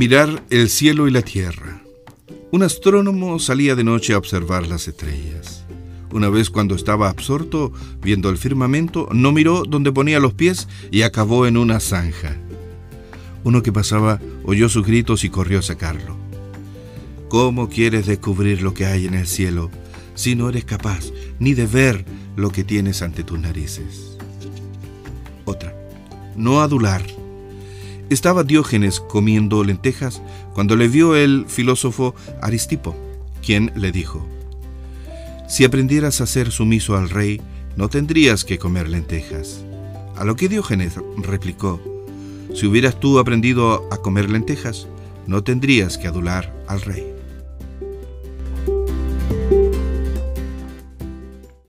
Mirar el cielo y la tierra. Un astrónomo salía de noche a observar las estrellas. Una vez cuando estaba absorto viendo el firmamento, no miró donde ponía los pies y acabó en una zanja. Uno que pasaba oyó sus gritos y corrió a sacarlo. ¿Cómo quieres descubrir lo que hay en el cielo si no eres capaz ni de ver lo que tienes ante tus narices? Otra. No adular. Estaba Diógenes comiendo lentejas cuando le vio el filósofo Aristipo, quien le dijo, Si aprendieras a ser sumiso al rey, no tendrías que comer lentejas. A lo que Diógenes replicó, Si hubieras tú aprendido a comer lentejas, no tendrías que adular al rey.